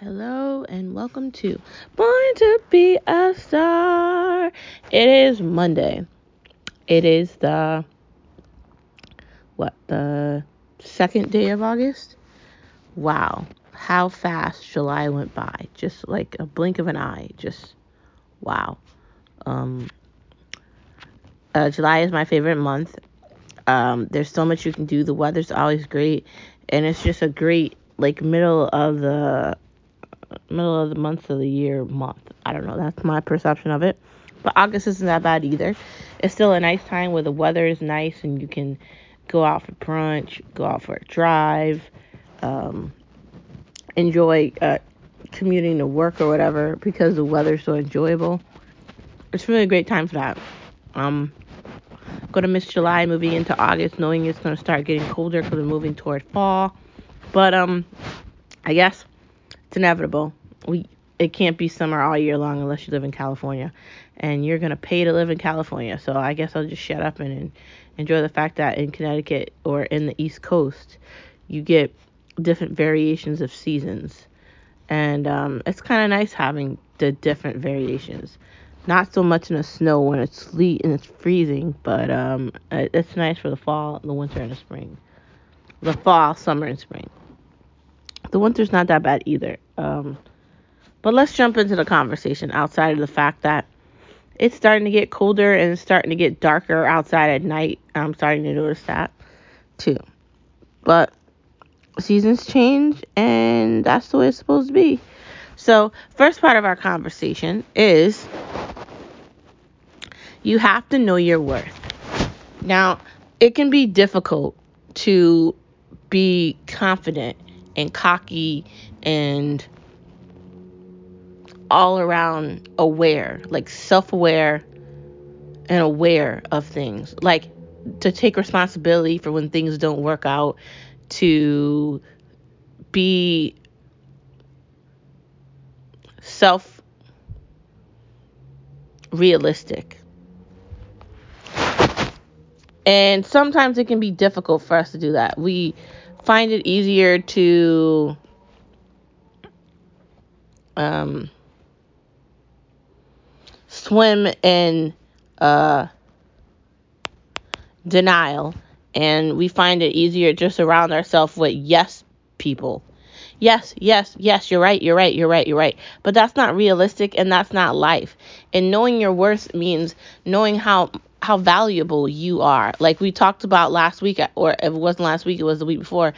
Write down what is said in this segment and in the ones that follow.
Hello and welcome to Born to Be a Star. It is Monday. It is the what the second day of August. Wow, how fast July went by! Just like a blink of an eye. Just wow. Um, uh, July is my favorite month. Um, there's so much you can do. The weather's always great, and it's just a great like middle of the middle of the month of the year month. I don't know. That's my perception of it. But August isn't that bad either. It's still a nice time where the weather is nice and you can go out for brunch, go out for a drive, um, enjoy uh, commuting to work or whatever because the weather's so enjoyable. It's really a great time for that. Um, to miss July moving into August, knowing it's going to start getting colder because we're moving toward fall. But um, I guess inevitable. We it can't be summer all year long unless you live in California, and you're gonna pay to live in California. So I guess I'll just shut up and, and enjoy the fact that in Connecticut or in the East Coast, you get different variations of seasons, and um, it's kind of nice having the different variations. Not so much in the snow when it's sleet and it's freezing, but um, it's nice for the fall, the winter, and the spring. The fall, summer, and spring. The winter's not that bad either. Um, but let's jump into the conversation outside of the fact that it's starting to get colder and it's starting to get darker outside at night. I'm starting to notice that too. But seasons change and that's the way it's supposed to be. So, first part of our conversation is you have to know your worth. Now, it can be difficult to be confident and cocky and all around aware, like self aware and aware of things. Like to take responsibility for when things don't work out, to be self realistic. And sometimes it can be difficult for us to do that. We find it easier to um, swim in uh, denial and we find it easier to surround ourselves with yes people. Yes, yes, yes, you're right, you're right, you're right, you're right. But that's not realistic and that's not life. And knowing your worth means knowing how how valuable you are. Like we talked about last week or if it wasn't last week, it was the week before.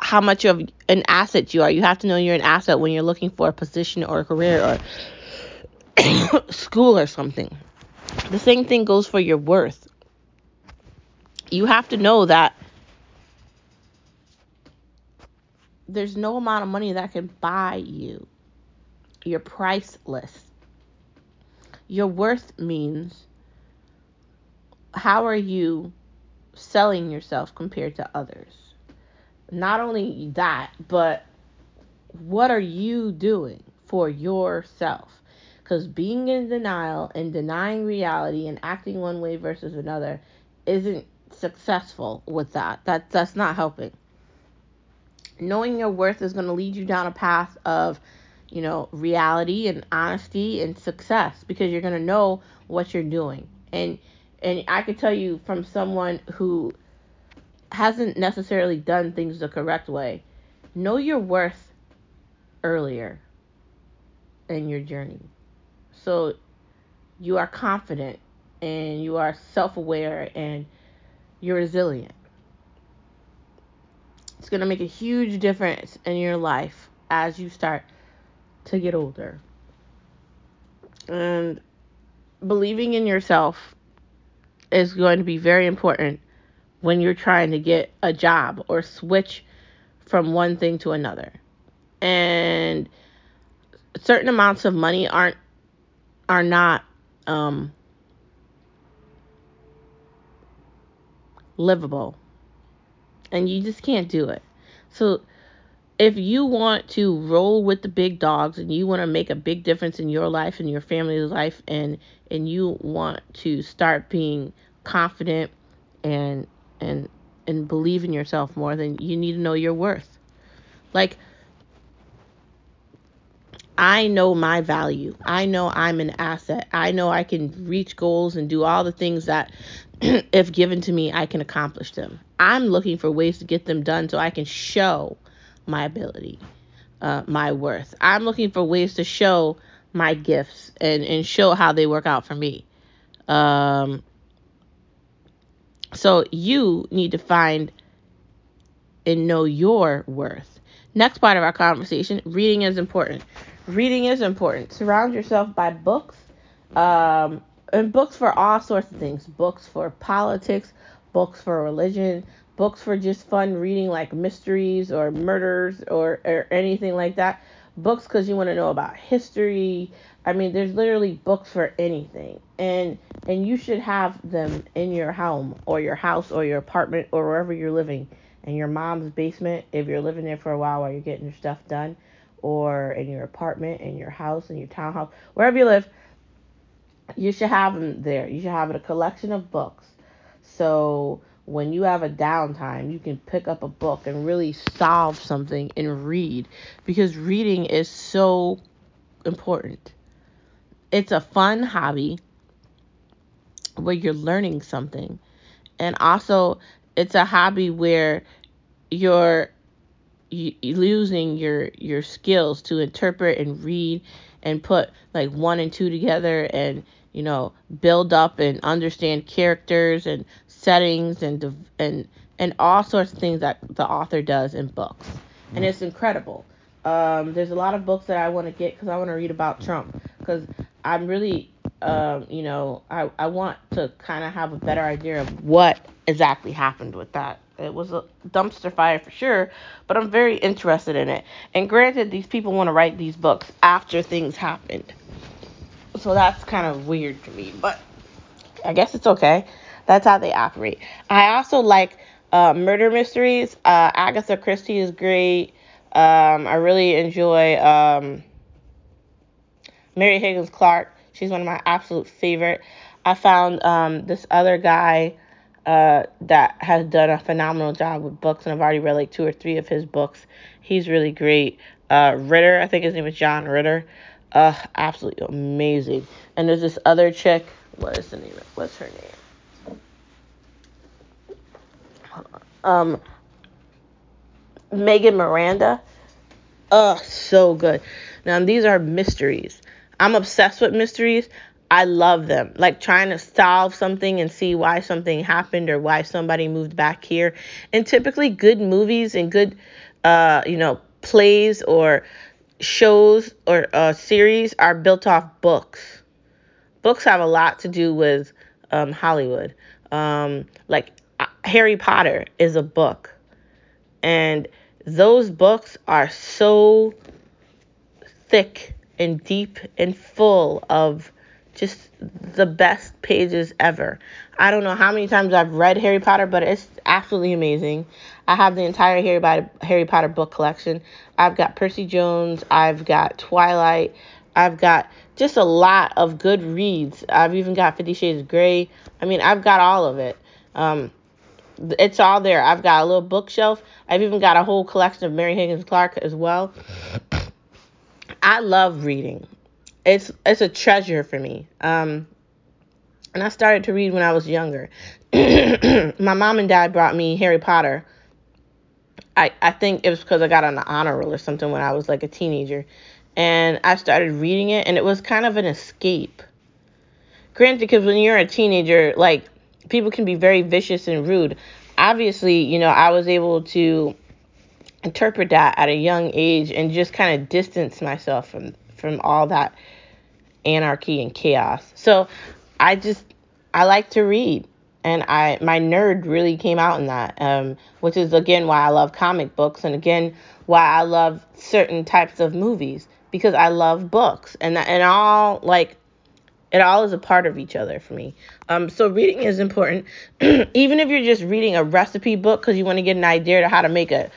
How much of an asset you are. You have to know you're an asset when you're looking for a position or a career or school or something. The same thing goes for your worth. You have to know that there's no amount of money that can buy you. You're priceless. Your worth means how are you selling yourself compared to others? Not only that, but what are you doing for yourself? Because being in denial and denying reality and acting one way versus another isn't successful with that. That that's not helping. Knowing your worth is going to lead you down a path of, you know, reality and honesty and success because you're going to know what you're doing. And and I can tell you from someone who hasn't necessarily done things the correct way, know your worth earlier in your journey. So you are confident and you are self aware and you're resilient. It's going to make a huge difference in your life as you start to get older. And believing in yourself is going to be very important when you're trying to get a job or switch from one thing to another. And certain amounts of money aren't are not um, livable. And you just can't do it. So if you want to roll with the big dogs and you want to make a big difference in your life and your family's life and and you want to start being confident and and and believe in yourself more then you need to know your worth like I know my value. I know I'm an asset. I know I can reach goals and do all the things that, if given to me, I can accomplish them. I'm looking for ways to get them done so I can show my ability, uh, my worth. I'm looking for ways to show my gifts and, and show how they work out for me. Um, so you need to find and know your worth. Next part of our conversation reading is important. Reading is important. Surround yourself by books, um, and books for all sorts of things books for politics, books for religion, books for just fun reading like mysteries or murders or, or anything like that. Books because you want to know about history. I mean, there's literally books for anything, and and you should have them in your home or your house or your apartment or wherever you're living in your mom's basement if you're living there for a while while you're getting your stuff done, or in your apartment, in your house, in your townhouse, wherever you live, you should have them there. You should have a collection of books. So when you have a downtime, you can pick up a book and really solve something and read because reading is so important. It's a fun hobby where you're learning something. And also, it's a hobby where you're losing your your skills to interpret and read and put like one and two together and you know build up and understand characters and settings and and and all sorts of things that the author does in books and it's incredible um, there's a lot of books that i want to get because i want to read about trump because i'm really um, you know i, I want to kind of have a better idea of what exactly happened with that it was a dumpster fire for sure, but I'm very interested in it. And granted, these people want to write these books after things happened. So that's kind of weird to me, but I guess it's okay. That's how they operate. I also like uh, murder mysteries. Uh, Agatha Christie is great. Um, I really enjoy um, Mary Higgins Clark. She's one of my absolute favorite. I found um, this other guy uh, that has done a phenomenal job with books, and I've already read like two or three of his books. He's really great. Uh, Ritter, I think his name is John Ritter. Uh, absolutely amazing. And there's this other chick. What is the name? What's her name? Um, Megan Miranda. Oh, so good. Now these are mysteries. I'm obsessed with mysteries. I love them. Like trying to solve something and see why something happened or why somebody moved back here. And typically good movies and good uh, you know, plays or shows or uh, series are built off books. Books have a lot to do with um, Hollywood. Um, like Harry Potter is a book. And those books are so thick and deep and full of just the best pages ever. I don't know how many times I've read Harry Potter, but it's absolutely amazing. I have the entire Harry Potter, Harry Potter book collection. I've got Percy Jones, I've got Twilight, I've got just a lot of good reads. I've even got Fifty Shades of Grey. I mean, I've got all of it. Um, it's all there. I've got a little bookshelf. I've even got a whole collection of Mary Higgins Clark as well. I love reading it's it's a treasure for me. Um, and I started to read when I was younger. My mom and dad brought me Harry Potter. I, I think it was because I got on the honor roll or something when I was like a teenager. And I started reading it, and it was kind of an escape. Granted, because when you're a teenager, like, people can be very vicious and rude. Obviously, you know, I was able to interpret that at a young age and just kind of distance myself from from all that anarchy and chaos. So I just I like to read and I my nerd really came out in that, um, which is again why I love comic books and again why I love certain types of movies because I love books and and all like it all is a part of each other for me. Um, so reading is important, even if you're just reading a recipe book because you want to get an idea to how to make a,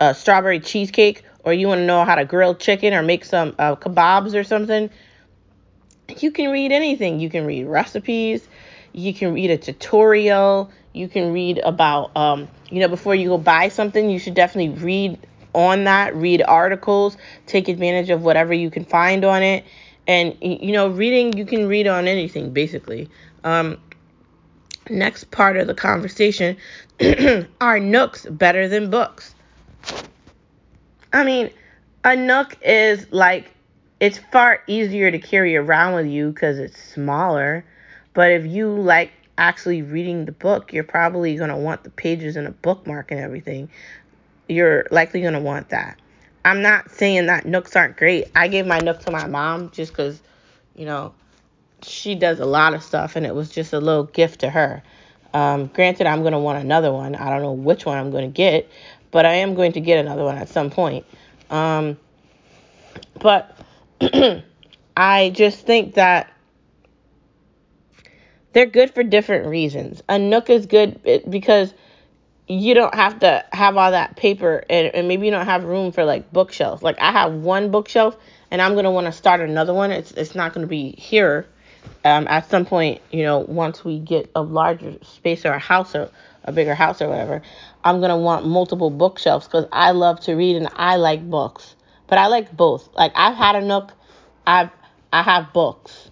a strawberry cheesecake or you want to know how to grill chicken or make some uh, kebabs or something you can read anything. You can read recipes, you can read a tutorial, you can read about, um, you know, before you go buy something, you should definitely read on that, read articles, take advantage of whatever you can find on it. And, you know, reading, you can read on anything, basically. Um, next part of the conversation are nooks better than books? I mean, a nook is like, it's far easier to carry around with you because it's smaller. But if you like actually reading the book, you're probably going to want the pages and a bookmark and everything. You're likely going to want that. I'm not saying that Nooks aren't great. I gave my Nook to my mom just because, you know, she does a lot of stuff and it was just a little gift to her. Um, granted, I'm going to want another one. I don't know which one I'm going to get, but I am going to get another one at some point. Um, but I just think that they're good for different reasons. A Nook is good because you don't have to have all that paper and, and maybe you don't have room for like bookshelves. Like I have one bookshelf and I'm gonna want to start another one. It's it's not gonna be here. Um, at some point, you know, once we get a larger space or a house or a bigger house or whatever, I'm gonna want multiple bookshelves because I love to read and I like books. But I like both. Like I've had a Nook, I've I have books.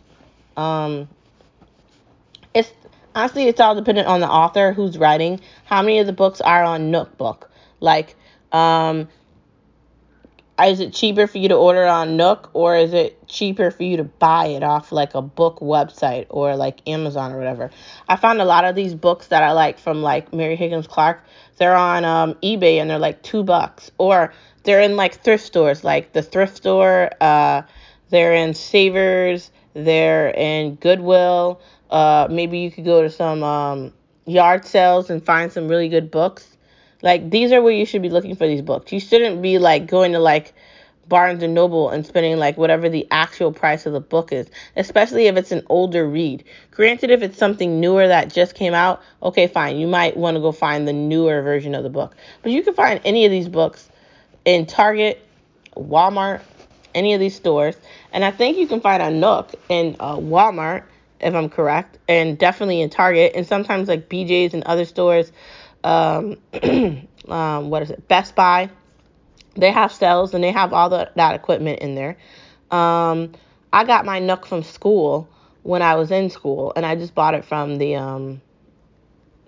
Um, honestly it's all dependent on the author who's writing. How many of the books are on Nookbook? Like, um, is it cheaper for you to order on Nook or is it cheaper for you to buy it off like a book website or like Amazon or whatever? I found a lot of these books that I like from like Mary Higgins Clark. They're on um, eBay and they're like two bucks, or they're in like thrift stores, like the thrift store. Uh, they're in Savers. They're in Goodwill. Uh, maybe you could go to some um, yard sales and find some really good books. Like these are where you should be looking for these books. You shouldn't be like going to like Barnes and Noble and spending like whatever the actual price of the book is, especially if it's an older read. Granted, if it's something newer that just came out, okay, fine. You might want to go find the newer version of the book. But you can find any of these books in Target, Walmart, any of these stores. And I think you can find a Nook in uh, Walmart if I'm correct, and definitely in Target, and sometimes like BJ's and other stores. Um, um, what is it? Best Buy. They have sales and they have all the, that equipment in there. Um, I got my Nook from school when I was in school, and I just bought it from the um,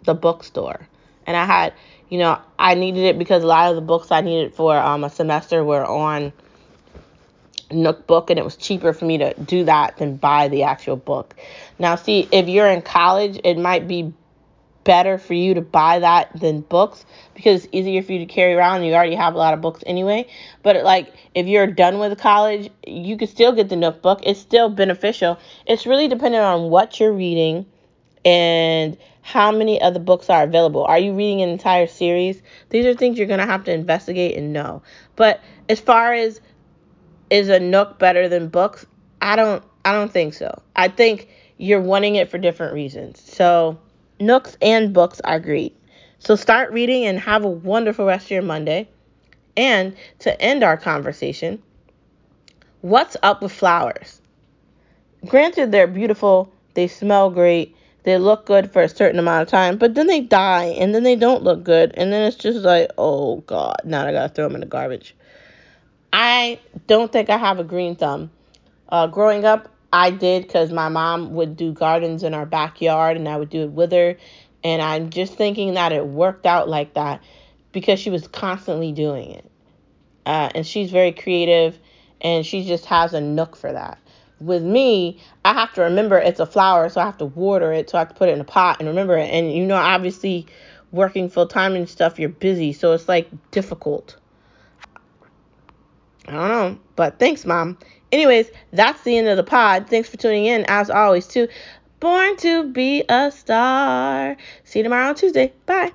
the bookstore. And I had, you know, I needed it because a lot of the books I needed for um, a semester were on Nook book and it was cheaper for me to do that than buy the actual book. Now, see, if you're in college, it might be better for you to buy that than books because it's easier for you to carry around. You already have a lot of books anyway. But like if you're done with college, you can still get the Nook book. It's still beneficial. It's really dependent on what you're reading and how many other books are available. Are you reading an entire series? These are things you're going to have to investigate and know. But as far as is a Nook better than books? I don't I don't think so. I think you're wanting it for different reasons. So Nooks and books are great. So start reading and have a wonderful rest of your Monday. And to end our conversation, what's up with flowers? Granted, they're beautiful, they smell great, they look good for a certain amount of time, but then they die and then they don't look good. And then it's just like, oh God, now I gotta throw them in the garbage. I don't think I have a green thumb. Uh, growing up, I did because my mom would do gardens in our backyard and I would do it with her. And I'm just thinking that it worked out like that because she was constantly doing it. Uh, and she's very creative and she just has a nook for that. With me, I have to remember it's a flower, so I have to water it, so I have to put it in a pot and remember it. And you know, obviously, working full time and stuff, you're busy, so it's like difficult. I don't know. But thanks, Mom. Anyways, that's the end of the pod. Thanks for tuning in, as always, too. Born to be a star. See you tomorrow on Tuesday. Bye.